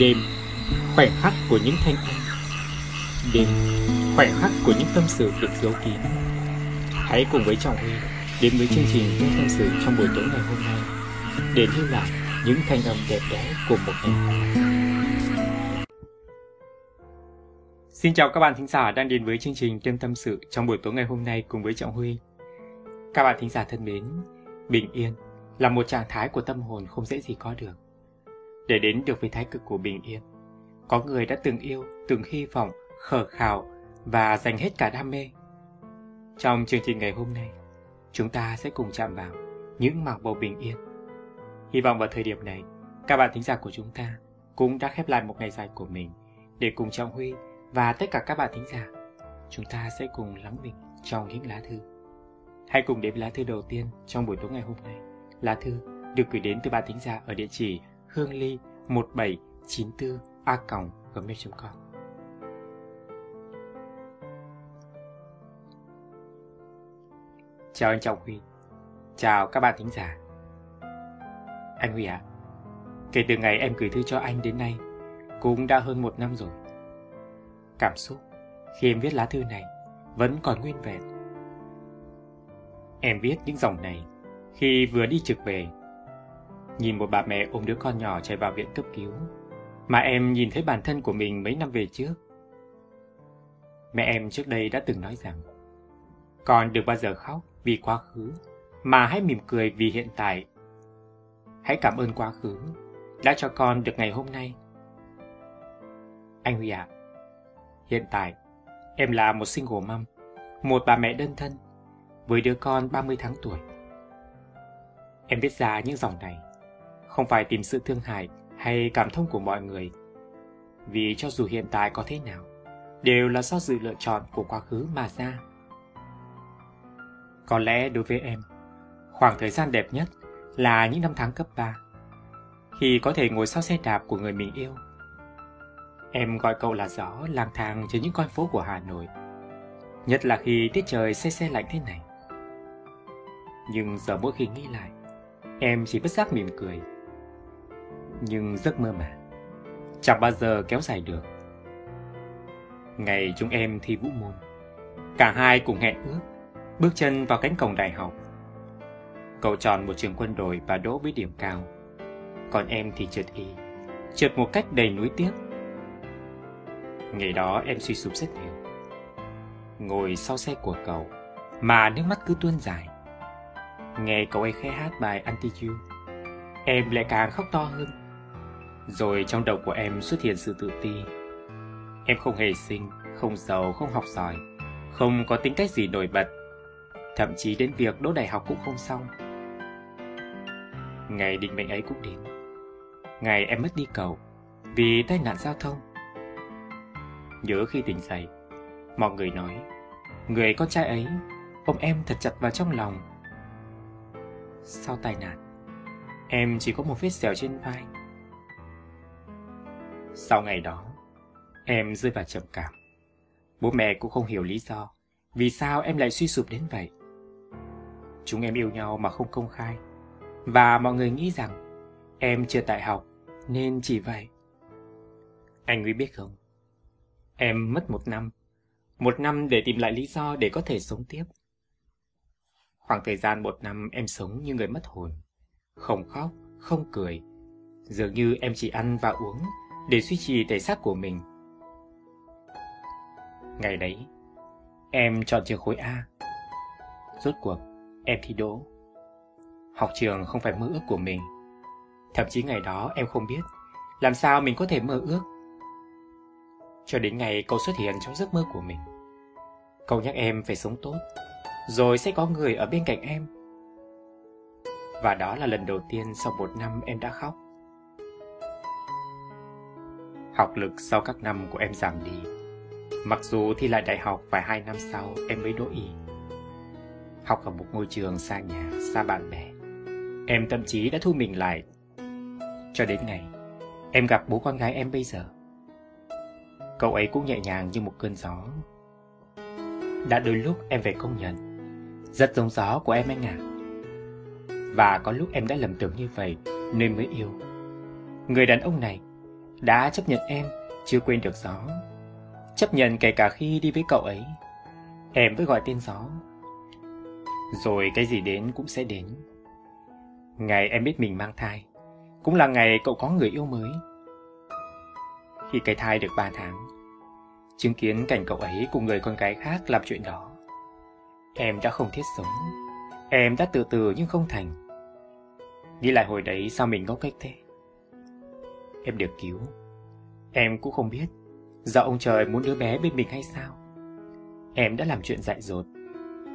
Đêm, khoảnh khắc của những thanh âm. Đêm, khoảnh khắc của những tâm sự được giấu kín. Hãy cùng với Trọng Huy đến với chương trình Đêm Tâm sự trong buổi tối ngày hôm nay Để lưu lại những thanh âm đẹp đẽ của một ngày Xin chào các bạn thính giả đang đến với chương trình Đêm Tâm sự trong buổi tối ngày hôm nay cùng với Trọng Huy. Các bạn thính giả thân mến, bình yên là một trạng thái của tâm hồn không dễ gì có được để đến được với thái cực của bình yên. Có người đã từng yêu, từng hy vọng, khờ khảo và dành hết cả đam mê. Trong chương trình ngày hôm nay, chúng ta sẽ cùng chạm vào những mảng bầu bình yên. Hy vọng vào thời điểm này, các bạn thính giả của chúng ta cũng đã khép lại một ngày dài của mình để cùng Trọng Huy và tất cả các bạn thính giả, chúng ta sẽ cùng lắng mình trong những lá thư. Hãy cùng đến lá thư đầu tiên trong buổi tối ngày hôm nay. Lá thư được gửi đến từ bạn thính giả ở địa chỉ hương ly 1794 a gmail.com Chào anh Trọng Huy. Chào các bạn thính giả. Anh Huy ạ à, Kể từ ngày em gửi thư cho anh đến nay Cũng đã hơn một năm rồi. Cảm xúc khi em viết lá thư này Vẫn còn nguyên vẹn. Em viết những dòng này Khi vừa đi trực về Nhìn một bà mẹ ôm đứa con nhỏ chạy vào viện cấp cứu, mà em nhìn thấy bản thân của mình mấy năm về trước. Mẹ em trước đây đã từng nói rằng, con đừng bao giờ khóc vì quá khứ, mà hãy mỉm cười vì hiện tại. Hãy cảm ơn quá khứ đã cho con được ngày hôm nay. Anh Huy ạ, hiện tại em là một single mom, một bà mẹ đơn thân với đứa con 30 tháng tuổi. Em viết ra những dòng này không phải tìm sự thương hại hay cảm thông của mọi người. Vì cho dù hiện tại có thế nào, đều là do sự lựa chọn của quá khứ mà ra. Có lẽ đối với em, khoảng thời gian đẹp nhất là những năm tháng cấp 3, khi có thể ngồi sau xe đạp của người mình yêu. Em gọi cậu là gió lang thang trên những con phố của Hà Nội, nhất là khi tiết trời xe xe lạnh thế này. Nhưng giờ mỗi khi nghĩ lại, em chỉ bất giác mỉm cười nhưng giấc mơ mà chẳng bao giờ kéo dài được. Ngày chúng em thi vũ môn, cả hai cùng hẹn ước bước chân vào cánh cổng đại học. Cậu chọn một trường quân đội và đỗ với điểm cao, còn em thì trượt y, trượt một cách đầy nuối tiếc. Ngày đó em suy sụp rất nhiều. Ngồi sau xe của cậu, mà nước mắt cứ tuôn dài. Nghe cậu ấy khẽ hát bài Anti-You, em lại càng khóc to hơn. Rồi trong đầu của em xuất hiện sự tự ti. Em không hề xinh, không giàu, không học giỏi, không có tính cách gì nổi bật. Thậm chí đến việc đỗ đại học cũng không xong. Ngày định mệnh ấy cũng đến. Ngày em mất đi cầu vì tai nạn giao thông. Nhớ khi tỉnh dậy, mọi người nói, người con trai ấy ôm em thật chặt vào trong lòng. Sau tai nạn, em chỉ có một vết sẹo trên vai sau ngày đó, em rơi vào trầm cảm. Bố mẹ cũng không hiểu lý do vì sao em lại suy sụp đến vậy. Chúng em yêu nhau mà không công khai và mọi người nghĩ rằng em chưa tại học nên chỉ vậy. Anh Huy biết không? Em mất một năm. Một năm để tìm lại lý do để có thể sống tiếp. Khoảng thời gian một năm em sống như người mất hồn. Không khóc, không cười. Dường như em chỉ ăn và uống để duy trì thể xác của mình. Ngày đấy, em chọn trường khối A. Rốt cuộc, em thi đỗ. Học trường không phải mơ ước của mình. Thậm chí ngày đó em không biết làm sao mình có thể mơ ước. Cho đến ngày cậu xuất hiện trong giấc mơ của mình. Cậu nhắc em phải sống tốt, rồi sẽ có người ở bên cạnh em. Và đó là lần đầu tiên sau một năm em đã khóc. Học lực sau các năm của em giảm đi. Mặc dù thi lại đại học phải hai năm sau em mới đỗ ý. Học ở một ngôi trường xa nhà, xa bạn bè. Em thậm chí đã thu mình lại. Cho đến ngày em gặp bố con gái em bây giờ. Cậu ấy cũng nhẹ nhàng như một cơn gió. Đã đôi lúc em phải công nhận, rất giống gió của em anh ạ. À. Và có lúc em đã lầm tưởng như vậy nên mới yêu. Người đàn ông này đã chấp nhận em, chưa quên được gió. Chấp nhận kể cả khi đi với cậu ấy, em vẫn gọi tên gió. Rồi cái gì đến cũng sẽ đến. Ngày em biết mình mang thai, cũng là ngày cậu có người yêu mới. Khi cái thai được 3 tháng, chứng kiến cảnh cậu ấy cùng người con gái khác làm chuyện đó. Em đã không thiết sống, em đã từ từ nhưng không thành. Nghĩ lại hồi đấy sao mình ngốc cách thế? Em được cứu. Em cũng không biết, do ông trời muốn đứa bé bên mình hay sao? Em đã làm chuyện dại dột,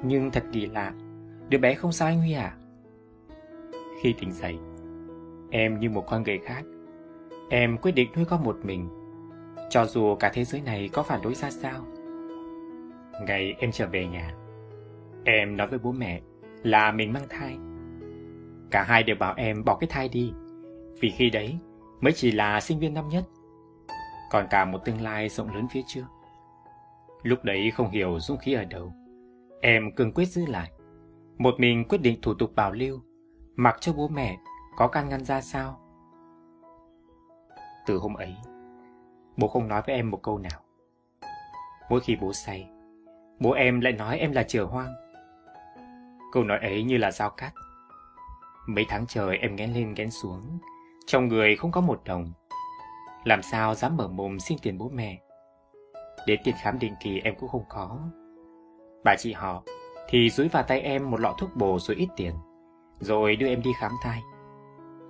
nhưng thật kỳ lạ, đứa bé không sao anh Huy à? Khi tỉnh dậy, em như một con người khác. Em quyết định nuôi con một mình, cho dù cả thế giới này có phản đối ra sao. Ngày em trở về nhà, em nói với bố mẹ là mình mang thai. Cả hai đều bảo em bỏ cái thai đi, vì khi đấy mới chỉ là sinh viên năm nhất, còn cả một tương lai rộng lớn phía trước. Lúc đấy không hiểu dũng khí ở đâu, em cương quyết giữ lại. Một mình quyết định thủ tục bảo lưu, mặc cho bố mẹ có can ngăn ra sao. Từ hôm ấy, bố không nói với em một câu nào. Mỗi khi bố say, bố em lại nói em là chửa hoang. Câu nói ấy như là dao cắt. Mấy tháng trời em nghén lên nghén xuống, trong người không có một đồng. Làm sao dám mở mồm xin tiền bố mẹ. Đến tiền khám định kỳ em cũng không có. Bà chị họ thì dúi vào tay em một lọ thuốc bổ rồi ít tiền, rồi đưa em đi khám thai.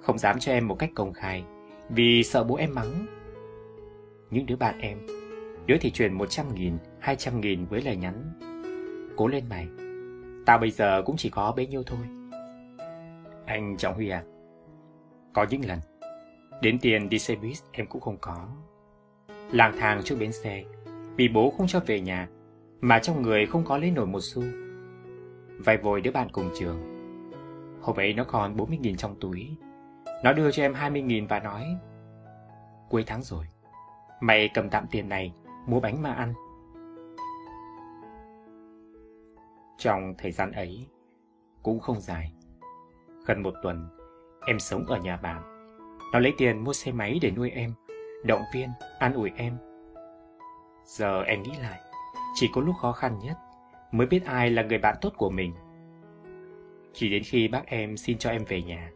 Không dám cho em một cách công khai, vì sợ bố em mắng. Những đứa bạn em, đứa thì chuyển 100 nghìn, 200 nghìn với lời nhắn. Cố lên mày, tao bây giờ cũng chỉ có bấy nhiêu thôi. Anh Trọng Huy à, có những lần, đến tiền đi xe buýt em cũng không có. Lang thang trước bến xe, vì bố không cho về nhà, mà trong người không có lấy nổi một xu. Vài vội đứa bạn cùng trường. Hôm ấy nó còn 40.000 trong túi. Nó đưa cho em 20.000 và nói Cuối tháng rồi, mày cầm tạm tiền này, mua bánh mà ăn. Trong thời gian ấy, cũng không dài. Gần một tuần, em sống ở nhà bạn. Nó lấy tiền mua xe máy để nuôi em, động viên, an ủi em. Giờ em nghĩ lại, chỉ có lúc khó khăn nhất mới biết ai là người bạn tốt của mình. Chỉ đến khi bác em xin cho em về nhà.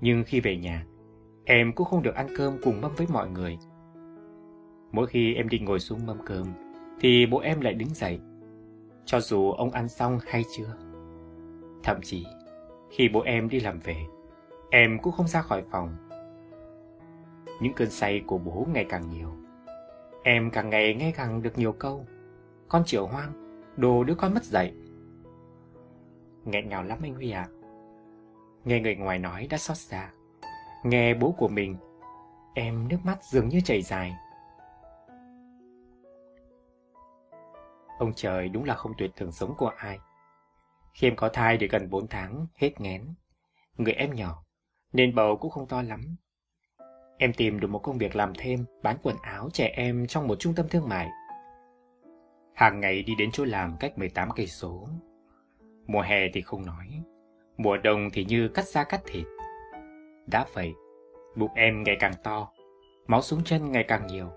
Nhưng khi về nhà, em cũng không được ăn cơm cùng mâm với mọi người. Mỗi khi em đi ngồi xuống mâm cơm, thì bố em lại đứng dậy, cho dù ông ăn xong hay chưa. Thậm chí, khi bố em đi làm về, em cũng không ra khỏi phòng. Những cơn say của bố ngày càng nhiều. Em càng ngày nghe càng được nhiều câu. Con triệu hoang, đồ đứa con mất dạy. Nghẹn ngào lắm anh Huy ạ. Nghe người ngoài nói đã xót xa. Nghe bố của mình, em nước mắt dường như chảy dài. Ông trời đúng là không tuyệt thường sống của ai. Khi em có thai được gần 4 tháng, hết ngén. Người em nhỏ, nên bầu cũng không to lắm. Em tìm được một công việc làm thêm, bán quần áo trẻ em trong một trung tâm thương mại. Hàng ngày đi đến chỗ làm cách 18 cây số. Mùa hè thì không nói, mùa đông thì như cắt da cắt thịt. Đã vậy, bụng em ngày càng to, máu xuống chân ngày càng nhiều.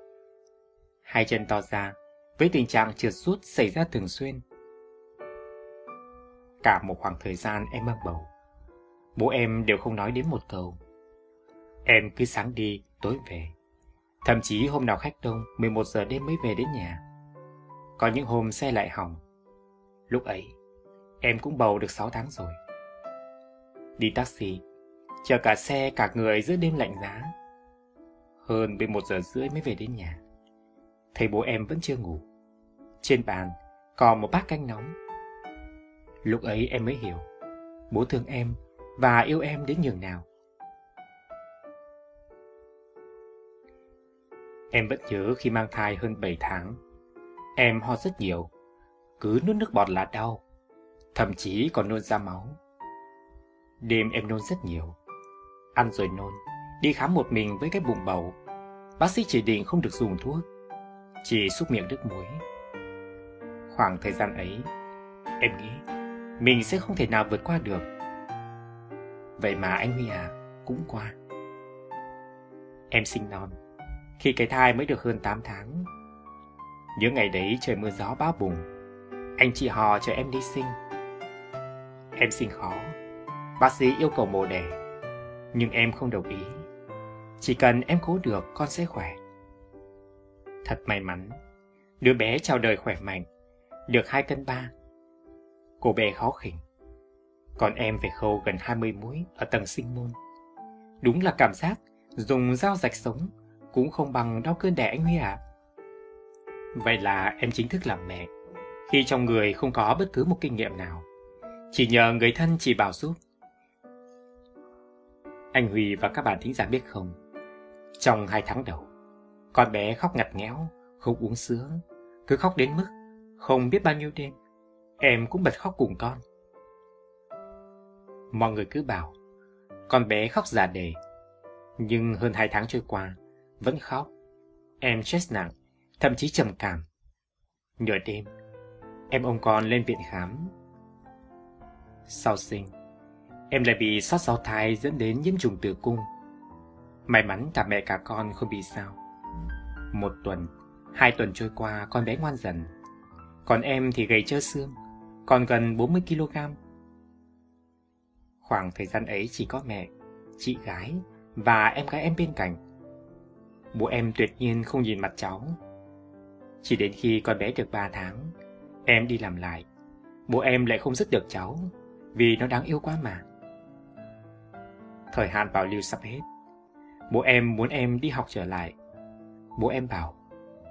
Hai chân to ra, với tình trạng trượt rút xảy ra thường xuyên. Cả một khoảng thời gian em mang bầu, bố em đều không nói đến một câu. Em cứ sáng đi, tối về. Thậm chí hôm nào khách đông, 11 giờ đêm mới về đến nhà. Có những hôm xe lại hỏng. Lúc ấy, em cũng bầu được 6 tháng rồi. Đi taxi, chờ cả xe cả người giữa đêm lạnh giá. Hơn 11 giờ rưỡi mới về đến nhà. Thấy bố em vẫn chưa ngủ. Trên bàn còn một bát canh nóng. Lúc ấy em mới hiểu, bố thương em và yêu em đến nhường nào. Em vẫn nhớ khi mang thai hơn 7 tháng. Em ho rất nhiều, cứ nuốt nước bọt là đau, thậm chí còn nôn ra máu. Đêm em nôn rất nhiều, ăn rồi nôn, đi khám một mình với cái bụng bầu. Bác sĩ chỉ định không được dùng thuốc, chỉ xúc miệng nước muối. Khoảng thời gian ấy, em nghĩ mình sẽ không thể nào vượt qua được. Vậy mà anh Huy à, cũng qua. Em sinh non, khi cái thai mới được hơn 8 tháng. Những ngày đấy trời mưa gió bão bùng, anh chị họ cho em đi sinh. Em sinh khó, bác sĩ yêu cầu mổ đẻ, nhưng em không đồng ý. Chỉ cần em cố được con sẽ khỏe. Thật may mắn, đứa bé chào đời khỏe mạnh, được 2 cân 3. Cô bé khó khỉnh, còn em phải khâu gần 20 mũi ở tầng sinh môn. Đúng là cảm giác dùng dao rạch sống cũng không bằng đau cơn đẻ anh Huy ạ. À. Vậy là em chính thức làm mẹ, khi trong người không có bất cứ một kinh nghiệm nào. Chỉ nhờ người thân chỉ bảo giúp. Anh Huy và các bạn thính giả biết không, trong hai tháng đầu, con bé khóc ngặt nghẽo, không uống sữa, cứ khóc đến mức không biết bao nhiêu đêm, em cũng bật khóc cùng con. Mọi người cứ bảo, con bé khóc giả đề, nhưng hơn hai tháng trôi qua, vẫn khóc. Em stress nặng, thậm chí trầm cảm. Nửa đêm, em ôm con lên viện khám. Sau sinh, em lại bị sót sáu thai dẫn đến nhiễm trùng tử cung. May mắn cả mẹ cả con không bị sao. Một tuần, hai tuần trôi qua con bé ngoan dần. Còn em thì gầy trơ xương, còn gần 40kg. Khoảng thời gian ấy chỉ có mẹ, chị gái và em gái em bên cạnh. Bố em tuyệt nhiên không nhìn mặt cháu. Chỉ đến khi con bé được 3 tháng, em đi làm lại. Bố em lại không dứt được cháu, vì nó đáng yêu quá mà. Thời hạn bảo lưu sắp hết. Bố em muốn em đi học trở lại. Bố em bảo,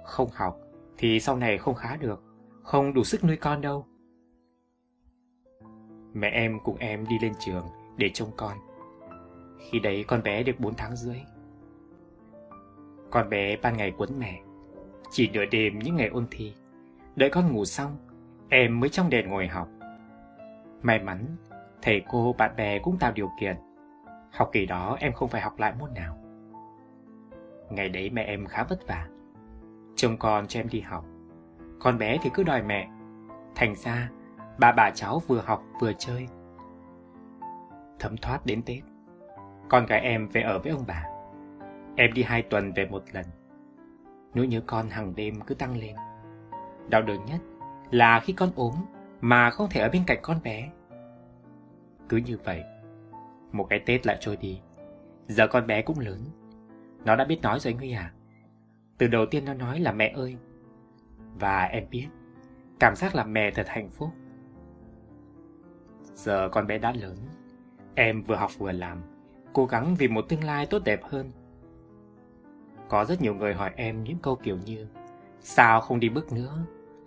không học thì sau này không khá được, không đủ sức nuôi con đâu. Mẹ em cùng em đi lên trường để trông con. Khi đấy con bé được 4 tháng rưỡi. Con bé ban ngày quấn mẹ, chỉ nửa đêm những ngày ôn thi. Đợi con ngủ xong, em mới trong đèn ngồi học. May mắn, thầy cô bạn bè cũng tạo điều kiện. Học kỳ đó em không phải học lại môn nào. Ngày đấy mẹ em khá vất vả. Trông con cho em đi học. Con bé thì cứ đòi mẹ. Thành ra, bà bà cháu vừa học vừa chơi. Thấm thoát đến Tết. Con gái em về ở với ông bà. Em đi hai tuần về một lần. Nỗi nhớ con hàng đêm cứ tăng lên. Đau đớn nhất là khi con ốm mà không thể ở bên cạnh con bé. Cứ như vậy, một cái Tết lại trôi đi. Giờ con bé cũng lớn. Nó đã biết nói rồi anh Huy à. Từ đầu tiên nó nói là mẹ ơi. Và em biết, cảm giác làm mẹ thật hạnh phúc. Giờ con bé đã lớn, em vừa học vừa làm, cố gắng vì một tương lai tốt đẹp hơn. Có rất nhiều người hỏi em những câu kiểu như Sao không đi bước nữa,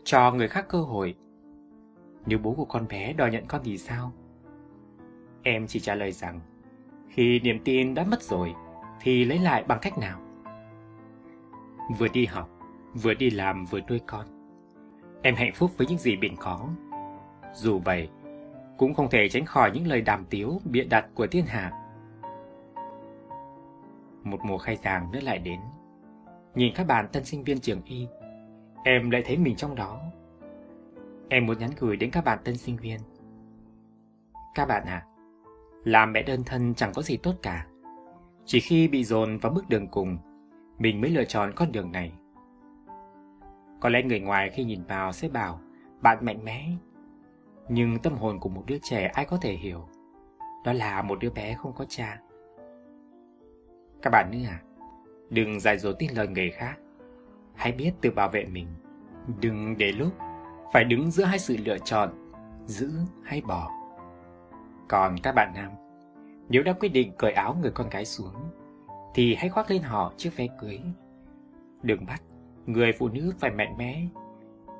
cho người khác cơ hội. Nếu bố của con bé đòi nhận con thì sao? Em chỉ trả lời rằng Khi niềm tin đã mất rồi Thì lấy lại bằng cách nào? Vừa đi học Vừa đi làm vừa nuôi con Em hạnh phúc với những gì mình có Dù vậy Cũng không thể tránh khỏi những lời đàm tiếu Bịa đặt của thiên hạ một mùa khai giảng nữa lại đến Nhìn các bạn tân sinh viên trường y Em lại thấy mình trong đó Em muốn nhắn gửi đến các bạn tân sinh viên Các bạn ạ à, làm mẹ đơn thân chẳng có gì tốt cả. Chỉ khi bị dồn vào bước đường cùng, mình mới lựa chọn con đường này. Có lẽ người ngoài khi nhìn vào sẽ bảo bạn mạnh mẽ. Nhưng tâm hồn của một đứa trẻ ai có thể hiểu. Đó là một đứa bé không có cha. Các bạn nữa à, đừng dạy dỗ tin lời người khác. Hãy biết tự bảo vệ mình. Đừng để lúc phải đứng giữa hai sự lựa chọn, giữ hay bỏ. Còn các bạn nam, nếu đã quyết định cởi áo người con gái xuống, thì hãy khoác lên họ chiếc váy cưới. Đừng bắt người phụ nữ phải mạnh mẽ,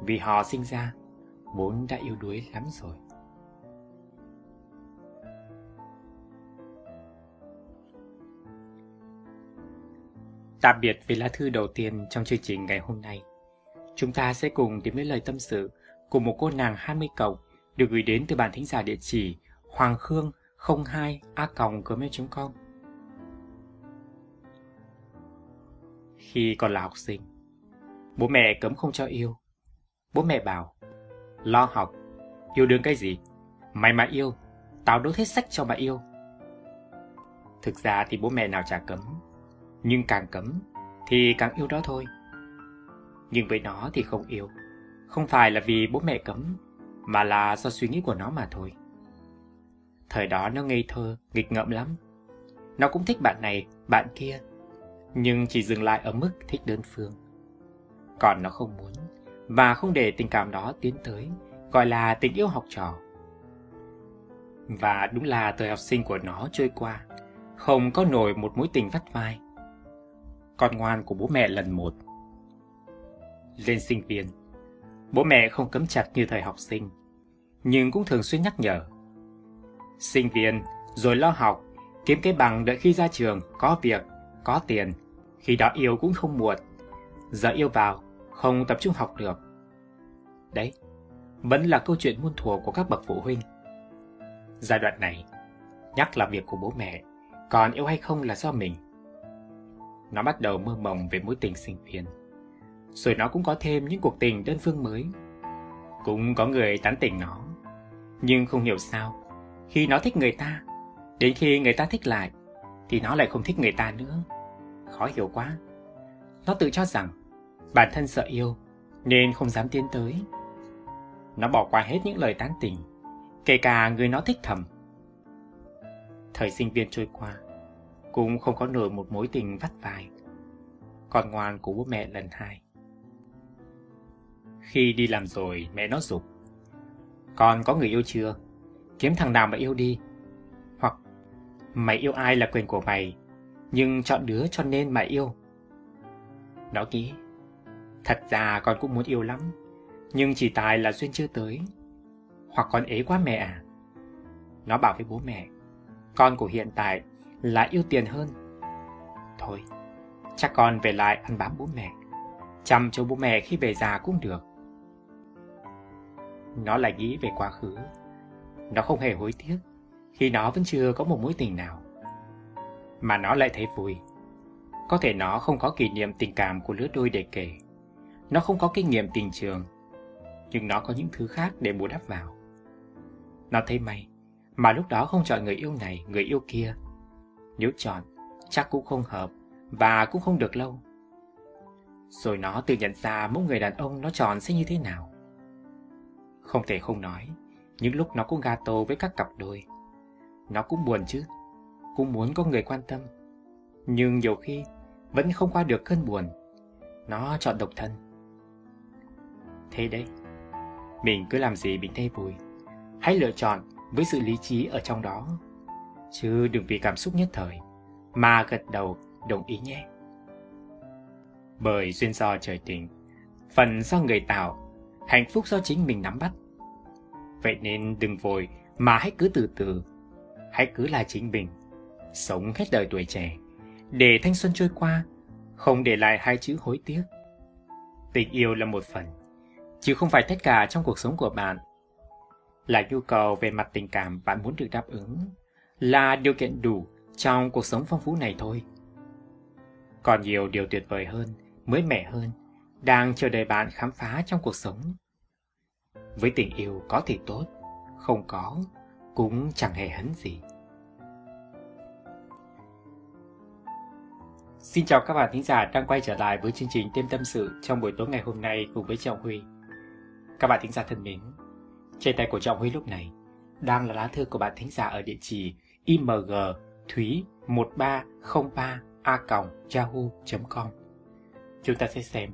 vì họ sinh ra vốn đã yêu đuối lắm rồi. Tạm biệt về lá thư đầu tiên trong chương trình ngày hôm nay. Chúng ta sẽ cùng đến với lời tâm sự của một cô nàng 20 cộng được gửi đến từ bản thính giả địa chỉ hoàng khương 02 a gmail.com Khi còn là học sinh, bố mẹ cấm không cho yêu. Bố mẹ bảo, lo học, yêu đương cái gì? Mày mà yêu, tao đốt hết sách cho mà yêu. Thực ra thì bố mẹ nào chả cấm, nhưng càng cấm thì càng yêu đó thôi. Nhưng với nó thì không yêu. Không phải là vì bố mẹ cấm, mà là do suy nghĩ của nó mà thôi. Thời đó nó ngây thơ, nghịch ngợm lắm. Nó cũng thích bạn này, bạn kia, nhưng chỉ dừng lại ở mức thích đơn phương. Còn nó không muốn, và không để tình cảm đó tiến tới, gọi là tình yêu học trò. Và đúng là thời học sinh của nó trôi qua, không có nổi một mối tình vắt vai. Con ngoan của bố mẹ lần một. Lên sinh viên, bố mẹ không cấm chặt như thời học sinh, nhưng cũng thường xuyên nhắc nhở. Sinh viên, rồi lo học, kiếm cái bằng đợi khi ra trường, có việc, có tiền, khi đó yêu cũng không muộn. Giờ yêu vào, không tập trung học được. Đấy, vẫn là câu chuyện muôn thuở của các bậc phụ huynh. Giai đoạn này, nhắc là việc của bố mẹ, còn yêu hay không là do mình. Nó bắt đầu mơ mộng về mối tình sinh viên. Rồi nó cũng có thêm những cuộc tình đơn phương mới. Cũng có người tán tỉnh nó. Nhưng không hiểu sao, khi nó thích người ta, đến khi người ta thích lại, thì nó lại không thích người ta nữa. Khó hiểu quá. Nó tự cho rằng bản thân sợ yêu nên không dám tiến tới. Nó bỏ qua hết những lời tán tỉnh, kể cả người nó thích thầm. Thời sinh viên trôi qua, cũng không có nổi một mối tình vắt vai. Con ngoan của bố mẹ lần hai. Khi đi làm rồi, mẹ nó dục. Con có người yêu chưa? Kiếm thằng nào mà yêu đi. Hoặc mày yêu ai là quyền của mày, nhưng chọn đứa cho nên mà yêu. Nó nghĩ, thật ra con cũng muốn yêu lắm, nhưng chỉ tài là duyên chưa tới. Hoặc con ế quá mẹ à? Nó bảo với bố mẹ, con của hiện tại là yêu tiền hơn. Thôi, chắc con về lại ăn bám bố mẹ, chăm cho bố mẹ khi về già cũng được. Nó lại nghĩ về quá khứ. Nó không hề hối tiếc khi nó vẫn chưa có một mối tình nào. Mà nó lại thấy vui. Có thể nó không có kỷ niệm tình cảm của lứa đôi để kể. Nó không có kinh nghiệm tình trường. Nhưng nó có những thứ khác để bù đắp vào. Nó thấy may, mà lúc đó không chọn người yêu này, người yêu kia. Nếu chọn, chắc cũng không hợp và cũng không được lâu. Rồi nó tự nhận ra mỗi người đàn ông nó chọn sẽ như thế nào. Không thể không nói, những lúc nó cũng gato với các cặp đôi. Nó cũng buồn chứ, cũng muốn có người quan tâm. Nhưng nhiều khi vẫn không qua được cơn buồn. Nó chọn độc thân. Thế đấy, mình cứ làm gì mình thấy vui. Hãy lựa chọn với sự lý trí ở trong đó. Chứ đừng vì cảm xúc nhất thời mà gật đầu đồng ý nhé. Bởi duyên do trời tình, phần do người tạo, hạnh phúc do chính mình nắm bắt. Vậy nên đừng vội mà hãy cứ từ từ, hãy cứ là chính mình, sống hết đời tuổi trẻ, để thanh xuân trôi qua, không để lại hai chữ hối tiếc. Tình yêu là một phần, chứ không phải tất cả trong cuộc sống của bạn. Là nhu cầu về mặt tình cảm bạn muốn được đáp ứng, là điều kiện đủ trong cuộc sống phong phú này thôi. Còn nhiều điều tuyệt vời hơn, mới mẻ hơn, đang chờ đợi bạn khám phá trong cuộc sống. Với tình yêu có thì tốt, không có cũng chẳng hề hấn gì. Xin chào các bạn thính giả đang quay trở lại với chương trình Đêm Tâm Sự trong buổi tối ngày hôm nay cùng với Trọng Huy. Các bạn thính giả thân mến, trên tay của Trọng Huy lúc này đang là lá thư của bạn thính giả ở địa chỉ img thúy 1303 a yahoo.com. Chúng ta sẽ xem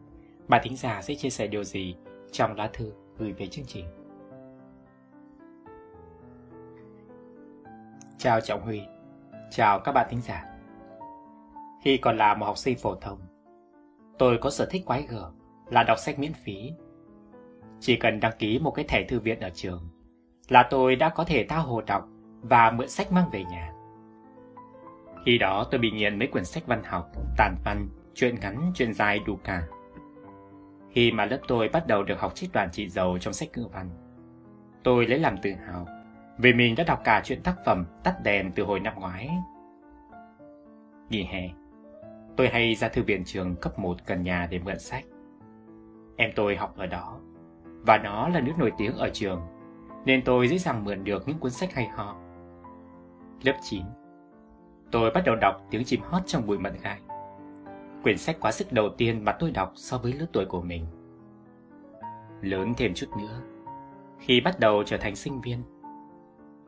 bà thính giả sẽ chia sẻ điều gì trong lá thư gửi về chương trình. Chào Trọng Huy, chào các bạn thính giả. Khi còn là một học sinh phổ thông, tôi có sở thích quái gở là đọc sách miễn phí. Chỉ cần đăng ký một cái thẻ thư viện ở trường là tôi đã có thể tha hồ đọc và mượn sách mang về nhà. Khi đó tôi bị nghiện mấy quyển sách văn học, tàn văn, truyện ngắn, truyện dài đủ cả. Khi mà lớp tôi bắt đầu được học trích đoàn chị dầu trong sách ngữ văn, tôi lấy làm tự hào vì mình đã đọc cả chuyện tác phẩm Tắt đèn từ hồi năm ngoái. Nghỉ hè, tôi hay ra thư viện trường cấp 1 gần nhà để mượn sách. Em tôi học ở đó, và nó là nước nổi tiếng ở trường, nên tôi dễ dàng mượn được những cuốn sách hay ho. Lớp 9, tôi bắt đầu đọc tiếng chim hót trong bụi mận gai. quyển sách quá sức đầu tiên mà tôi đọc so với lứa tuổi của mình. Lớn thêm chút nữa, khi bắt đầu trở thành sinh viên,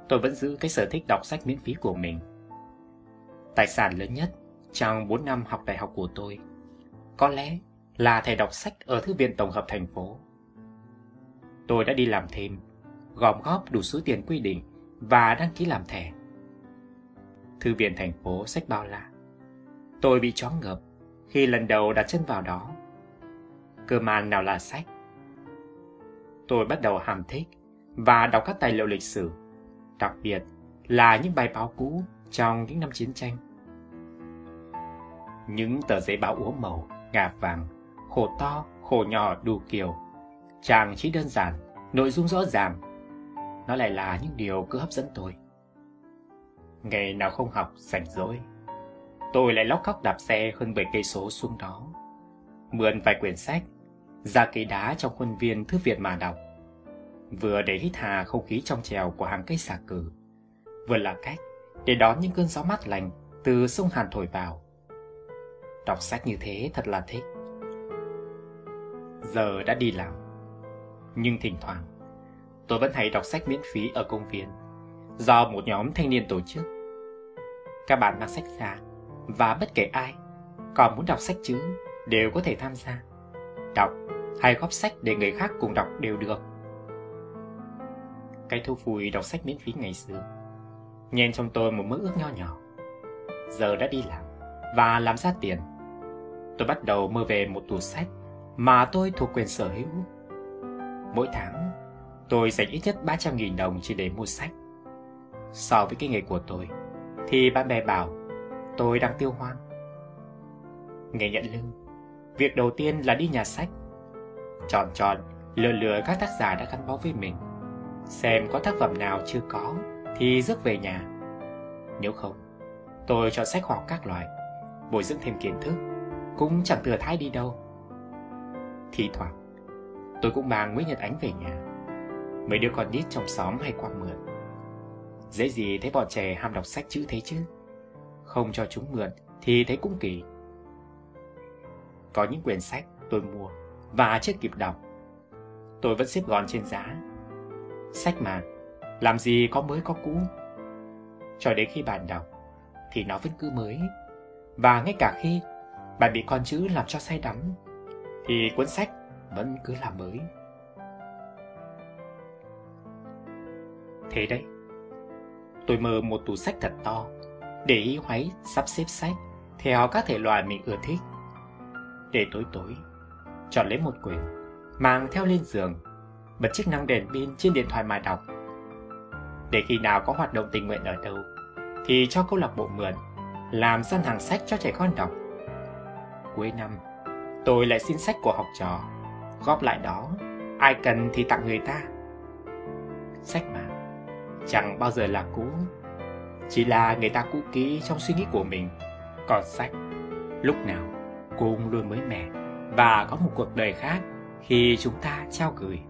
tôi vẫn giữ cái sở thích đọc sách miễn phí của mình. Tài sản lớn nhất trong 4 năm học đại học của tôi có lẽ là thẻ đọc sách ở Thư viện Tổng hợp thành phố. Tôi đã đi làm thêm, gom góp đủ số tiền quy định và đăng ký làm thẻ. Thư viện thành phố sách bao la. Tôi bị choáng ngợp khi lần đầu đặt chân vào đó. Cơ màn nào là sách. Tôi bắt đầu hàm thích và đọc các tài liệu lịch sử, đặc biệt là những bài báo cũ trong những năm chiến tranh. Những tờ giấy báo úa màu, ngà vàng, khổ to, khổ nhỏ đủ kiểu. trang chỉ đơn giản, nội dung rõ ràng. Nó lại là những điều cứ hấp dẫn tôi. Ngày nào không học, rảnh rỗi. Tôi lại lóc khóc đạp xe hơn 7 cây số xuống đó. Mượn vài quyển sách, ra cây đá trong khuôn viên thư viện mà đọc. Vừa để hít hà không khí trong trèo của hàng cây xà cừ, vừa là cách để đón những cơn gió mát lành từ sông Hàn thổi vào. Đọc sách như thế thật là thích. Giờ đã đi làm, nhưng thỉnh thoảng tôi vẫn hay đọc sách miễn phí ở công viên do một nhóm thanh niên tổ chức. Các bạn mang sách ra và bất kể ai còn muốn đọc sách chứ đều có thể tham gia. Đọc hay góp sách để người khác cùng đọc đều được. Cái thu vui đọc sách miễn phí ngày xưa nhen trong tôi một mơ ước nho nhỏ. Giờ đã đi làm và làm ra tiền. Tôi bắt đầu mơ về một tủ sách mà tôi thuộc quyền sở hữu. Mỗi tháng, tôi dành ít nhất 300.000 đồng chỉ để mua sách. So với cái nghề của tôi, thì bạn bè bảo tôi đang tiêu hoang. Nghề nhận lương, việc đầu tiên là đi nhà sách. Tròn tròn, lừa lừa các tác giả đã gắn bó với mình. Xem có tác phẩm nào chưa có thì rước về nhà. Nếu không, tôi chọn sách khoa học các loại, bồi dưỡng thêm kiến thức, cũng chẳng thừa thai đi đâu. Thì thoảng, tôi cũng mang Nguyễn Nhật Ánh về nhà. Mấy đứa con nít trong xóm hay qua mượn. Dễ gì thấy bọn trẻ ham đọc sách chữ thế chứ. Không cho chúng mượn thì thấy cũng kỳ. Có những quyển sách tôi mua và chưa kịp đọc. Tôi vẫn xếp gọn trên giá. Sách mà, làm gì có mới có cũ. Cho đến khi bạn đọc, thì nó vẫn cứ mới. Và ngay cả khi bạn bị con chữ làm cho say đắm, thì cuốn sách vẫn cứ là mới. Thế đấy, tôi mơ một tủ sách thật to, để ý hoáy sắp xếp sách theo các thể loại mình ưa thích. Để tối tối, chọn lấy một quyển, mang theo lên giường, bật chiếc năng đèn pin trên điện thoại mà đọc. Để khi nào có hoạt động tình nguyện ở đâu, thì cho câu lạc bộ mượn, làm săn hàng sách cho trẻ con đọc. Cuối năm, tôi lại xin sách của học trò, góp lại đó, ai cần thì tặng người ta. Sách mà, chẳng bao giờ là cũ, chỉ là người ta cũ kỹ trong suy nghĩ của mình. Còn sách, lúc nào cũng luôn mới mẻ và có một cuộc đời khác khi chúng ta trao gửi.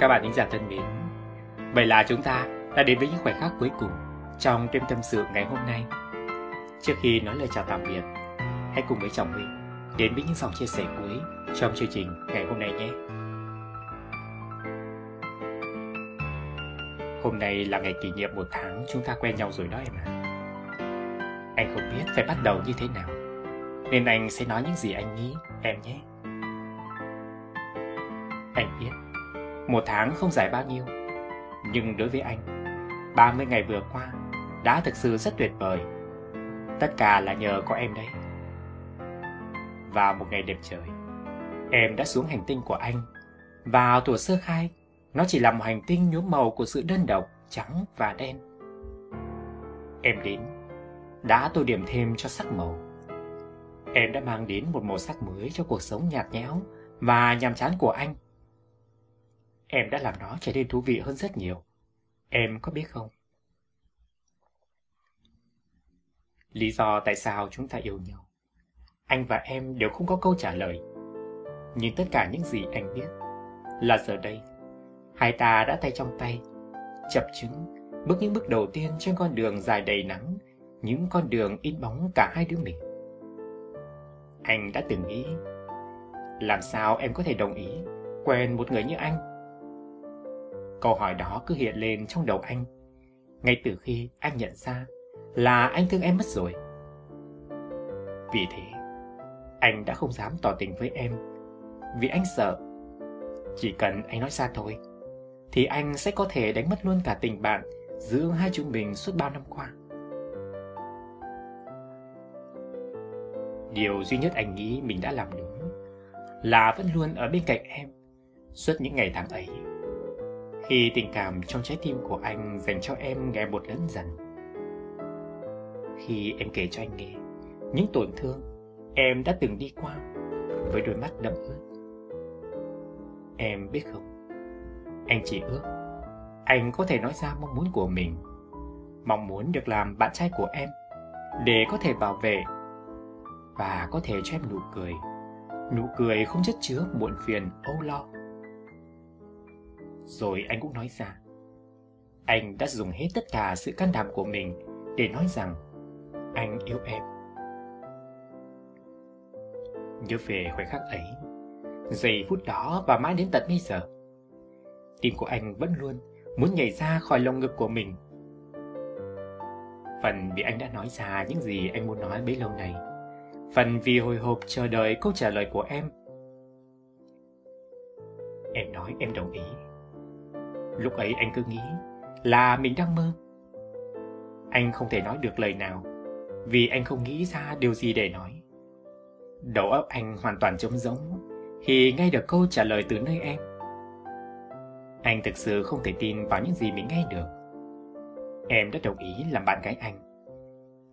Các bạn thính giả thân mến, vậy là chúng ta đã đến với những khoảnh khắc cuối cùng trong đêm tâm sự ngày hôm nay. Trước khi nói lời chào tạm biệt, hãy cùng với chồng Huy đến với những dòng chia sẻ cuối trong chương trình ngày hôm nay nhé. Hôm nay là ngày kỷ niệm một tháng chúng ta quen nhau rồi đó em ạ. À. Anh không biết phải bắt đầu như thế nào, nên anh sẽ nói những gì anh nghĩ em nhé. Anh biết một tháng không dài bao nhiêu, nhưng đối với anh, 30 ngày vừa qua đã thực sự rất tuyệt vời. Tất cả là nhờ có em đấy. Vào một ngày đẹp trời, em đã xuống hành tinh của anh. Vào tuổi sơ khai, nó chỉ là một hành tinh nhuốm màu của sự đơn độc, trắng và đen. Em đến, đã tô điểm thêm cho sắc màu. Em đã mang đến một màu sắc mới cho cuộc sống nhạt nhẽo và nhàm chán của anh Em đã làm nó trở nên thú vị hơn rất nhiều. Em có biết không? Lý do tại sao chúng ta yêu nhau anh và em đều không có câu trả lời Nhưng tất cả những gì anh biết Là giờ đây Hai ta đã tay trong tay Chập chứng bước những bước đầu tiên trên con đường dài đầy nắng, những con đường ít bóng cả hai đứa mình. Anh đã từng nghĩ, làm sao em có thể đồng ý quen một người như anh? Câu hỏi đó cứ hiện lên trong đầu anh, ngay từ khi anh nhận ra là anh thương em mất rồi. Vì thế, anh đã không dám tỏ tình với em, vì anh sợ. Chỉ cần anh nói ra thôi, thì anh sẽ có thể đánh mất luôn cả tình bạn giữa hai chúng mình suốt bao năm qua. Điều duy nhất anh nghĩ mình đã làm đúng là vẫn luôn ở bên cạnh em suốt những ngày tháng ấy. Khi tình cảm trong trái tim của anh dành cho em ngày một lớn dần. Khi em kể cho anh nghe những tổn thương em đã từng đi qua với đôi mắt đẫm ướt. Em biết không, anh chỉ ước anh có thể nói ra mong muốn của mình, mong muốn được làm bạn trai của em để có thể bảo vệ và có thể cho em nụ cười, nụ cười không chất chứa muộn phiền âu lo. Rồi anh cũng nói ra, anh đã dùng hết tất cả sự can đảm của mình để nói rằng anh yêu em. Nhớ về khoảnh khắc ấy, giây phút đó và mãi đến tận bây giờ, tim của anh vẫn luôn muốn nhảy ra khỏi lồng ngực của mình. Phần vì anh đã nói ra những gì anh muốn nói bấy lâu nay, phần vì hồi hộp chờ đợi câu trả lời của em. Em nói em đồng ý. Lúc ấy anh cứ nghĩ là mình đang mơ. Anh không thể nói được lời nào vì anh không nghĩ ra điều gì để nói. Đầu óc anh hoàn toàn trống rỗng khi nghe được câu trả lời từ nơi em. Anh thực sự không thể tin vào những gì mình nghe được. Em đã đồng ý làm bạn gái anh.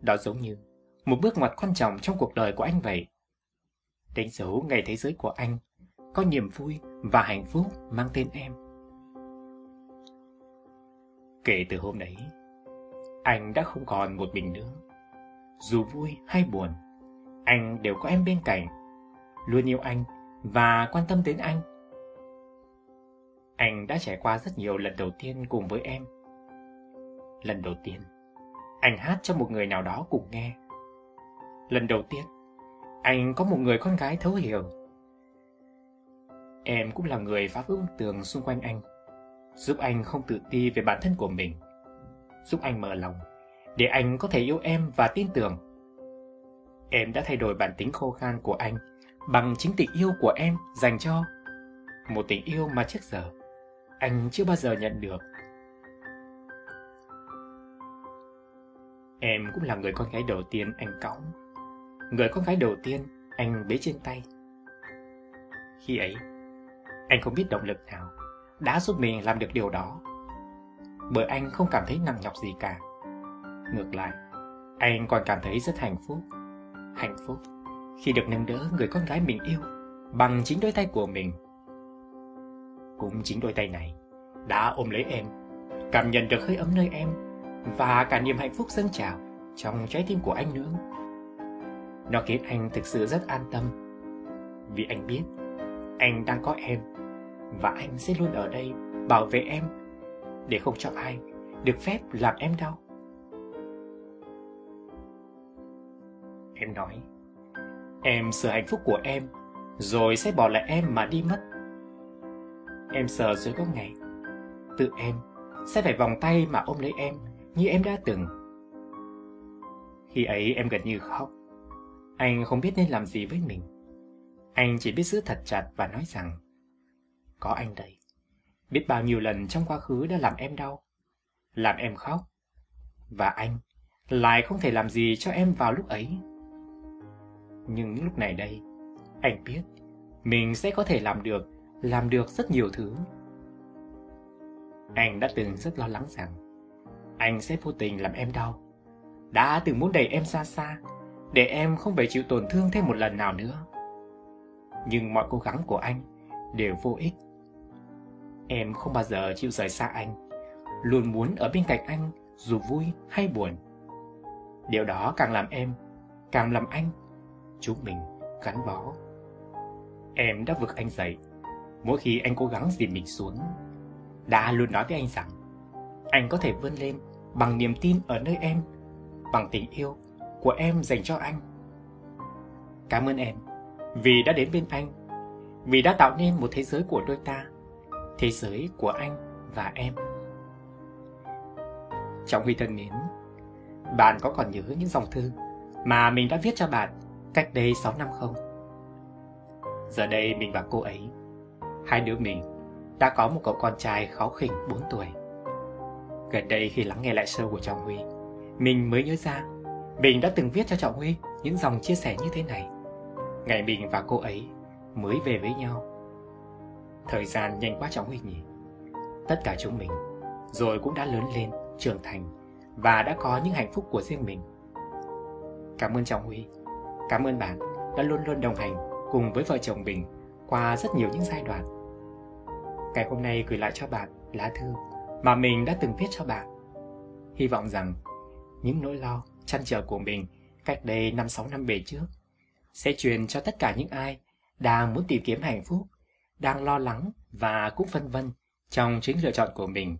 Đó giống như một bước ngoặt quan trọng trong cuộc đời của anh vậy. Đánh dấu ngày thế giới của anh có niềm vui và hạnh phúc mang tên em. Kể từ hôm đấy, anh đã không còn một mình nữa. Dù vui hay buồn, anh đều có em bên cạnh, luôn yêu anh và quan tâm đến anh. Anh đã trải qua rất nhiều lần đầu tiên cùng với em. Lần đầu tiên, anh hát cho một người nào đó cùng nghe. Lần đầu tiên, anh có một người con gái thấu hiểu. Em cũng là người phá vỡ tường xung quanh anh, giúp anh không tự ti về bản thân của mình, giúp anh mở lòng, để anh có thể yêu em và tin tưởng. Em đã thay đổi bản tính khô khan của anh bằng chính tình yêu của em dành cho một tình yêu mà trước giờ anh chưa bao giờ nhận được. Em cũng là người con gái đầu tiên anh cõng. Người con gái đầu tiên anh bế trên tay. Khi ấy, anh không biết động lực nào đã giúp mình làm được điều đó. Bởi anh không cảm thấy nặng nhọc gì cả. Ngược lại, anh còn cảm thấy rất hạnh phúc. Hạnh phúc khi được nâng đỡ người con gái mình yêu bằng chính đôi tay của mình cũng chính đôi tay này đã ôm lấy em, cảm nhận được hơi ấm nơi em và cả niềm hạnh phúc dâng trào trong trái tim của anh nữa. Nó khiến anh thực sự rất an tâm vì anh biết anh đang có em và anh sẽ luôn ở đây bảo vệ em để không cho ai được phép làm em đau. Em nói, em sợ hạnh phúc của em rồi sẽ bỏ lại em mà đi mất. Em sợ rồi có ngày Tự em sẽ phải vòng tay mà ôm lấy em Như em đã từng. Khi ấy em gần như khóc. Anh không biết nên làm gì với mình. Anh chỉ biết giữ thật chặt và nói rằng Có anh đây. Biết bao nhiêu lần trong quá khứ đã làm em đau Làm em khóc. Và anh lại không thể làm gì cho em vào lúc ấy. Nhưng lúc này đây Anh biết Mình sẽ có thể làm được làm được rất nhiều thứ. Anh đã từng rất lo lắng rằng anh sẽ vô tình làm em đau. Đã từng muốn đẩy em xa xa, để em không phải chịu tổn thương thêm một lần nào nữa. Nhưng mọi cố gắng của anh đều vô ích. Em không bao giờ chịu rời xa anh, luôn muốn ở bên cạnh anh dù vui hay buồn. Điều đó càng làm em, càng làm anh, chúng mình gắn bó. Em đã vực anh dậy Mỗi khi anh cố gắng dìm mình xuống Đã luôn nói với anh rằng anh có thể vươn lên bằng niềm tin ở nơi em, bằng tình yêu của em dành cho anh. Cảm ơn em vì đã đến bên anh, vì đã tạo nên một thế giới của đôi ta, thế giới của anh và em. Trọng Huy thân mến, bạn có còn nhớ những dòng thư mà mình đã viết cho bạn cách đây 6 năm không? Giờ đây mình và cô ấy, hai đứa mình đã có một cậu con trai kháu khỉnh 4 tuổi. Gần đây khi lắng nghe lại show của Trọng Huy, mình mới nhớ ra mình đã từng viết cho Trọng Huy những dòng chia sẻ như thế này. Ngày mình và cô ấy mới về với nhau. Thời gian nhanh quá Trọng Huy nhỉ? Tất cả chúng mình rồi cũng đã lớn lên, trưởng thành và đã có những hạnh phúc của riêng mình. Cảm ơn Trọng Huy, cảm ơn bạn đã luôn luôn đồng hành cùng với vợ chồng mình qua rất nhiều những giai đoạn. Ngày hôm nay gửi lại cho bạn lá thư mà mình đã từng viết cho bạn. Hy vọng rằng những nỗi lo, chăn trở của mình cách đây 5-6 năm về trước sẽ truyền cho tất cả những ai đang muốn tìm kiếm hạnh phúc, đang lo lắng và cũng phân vân trong chính lựa chọn của mình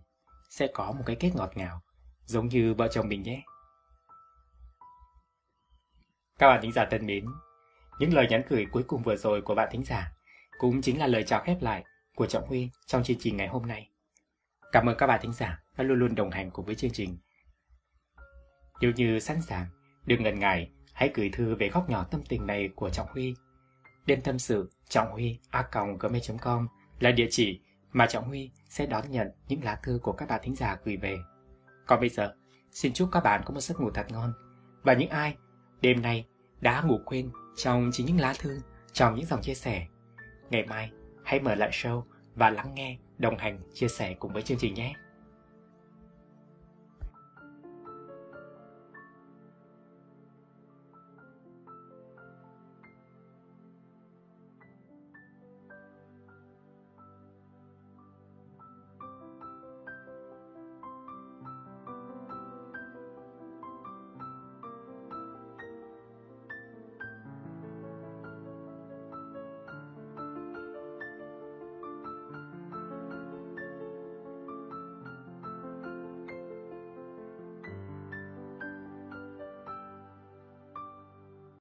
sẽ có một cái kết ngọt ngào, giống như vợ chồng mình nhé. Các bạn thính giả thân mến, những lời nhắn gửi cuối cùng vừa rồi của bạn thính giả cũng chính là lời chào khép lại của Trọng Huy trong chương trình ngày hôm nay. Cảm ơn các bạn thính giả đã luôn luôn đồng hành cùng với chương trình. Nếu như sẵn sàng, đừng ngần ngại, hãy gửi thư về góc nhỏ tâm tình này của Trọng Huy. Đêm tâm sự trọng huy a gmail.com là địa chỉ mà Trọng Huy sẽ đón nhận những lá thư của các bạn thính giả gửi về. Còn bây giờ, xin chúc các bạn có một giấc ngủ thật ngon. Và những ai đêm nay đã ngủ quên trong chính những lá thư, trong những dòng chia sẻ, ngày mai hãy mở lại show và lắng nghe, đồng hành, chia sẻ cùng với chương trình nhé.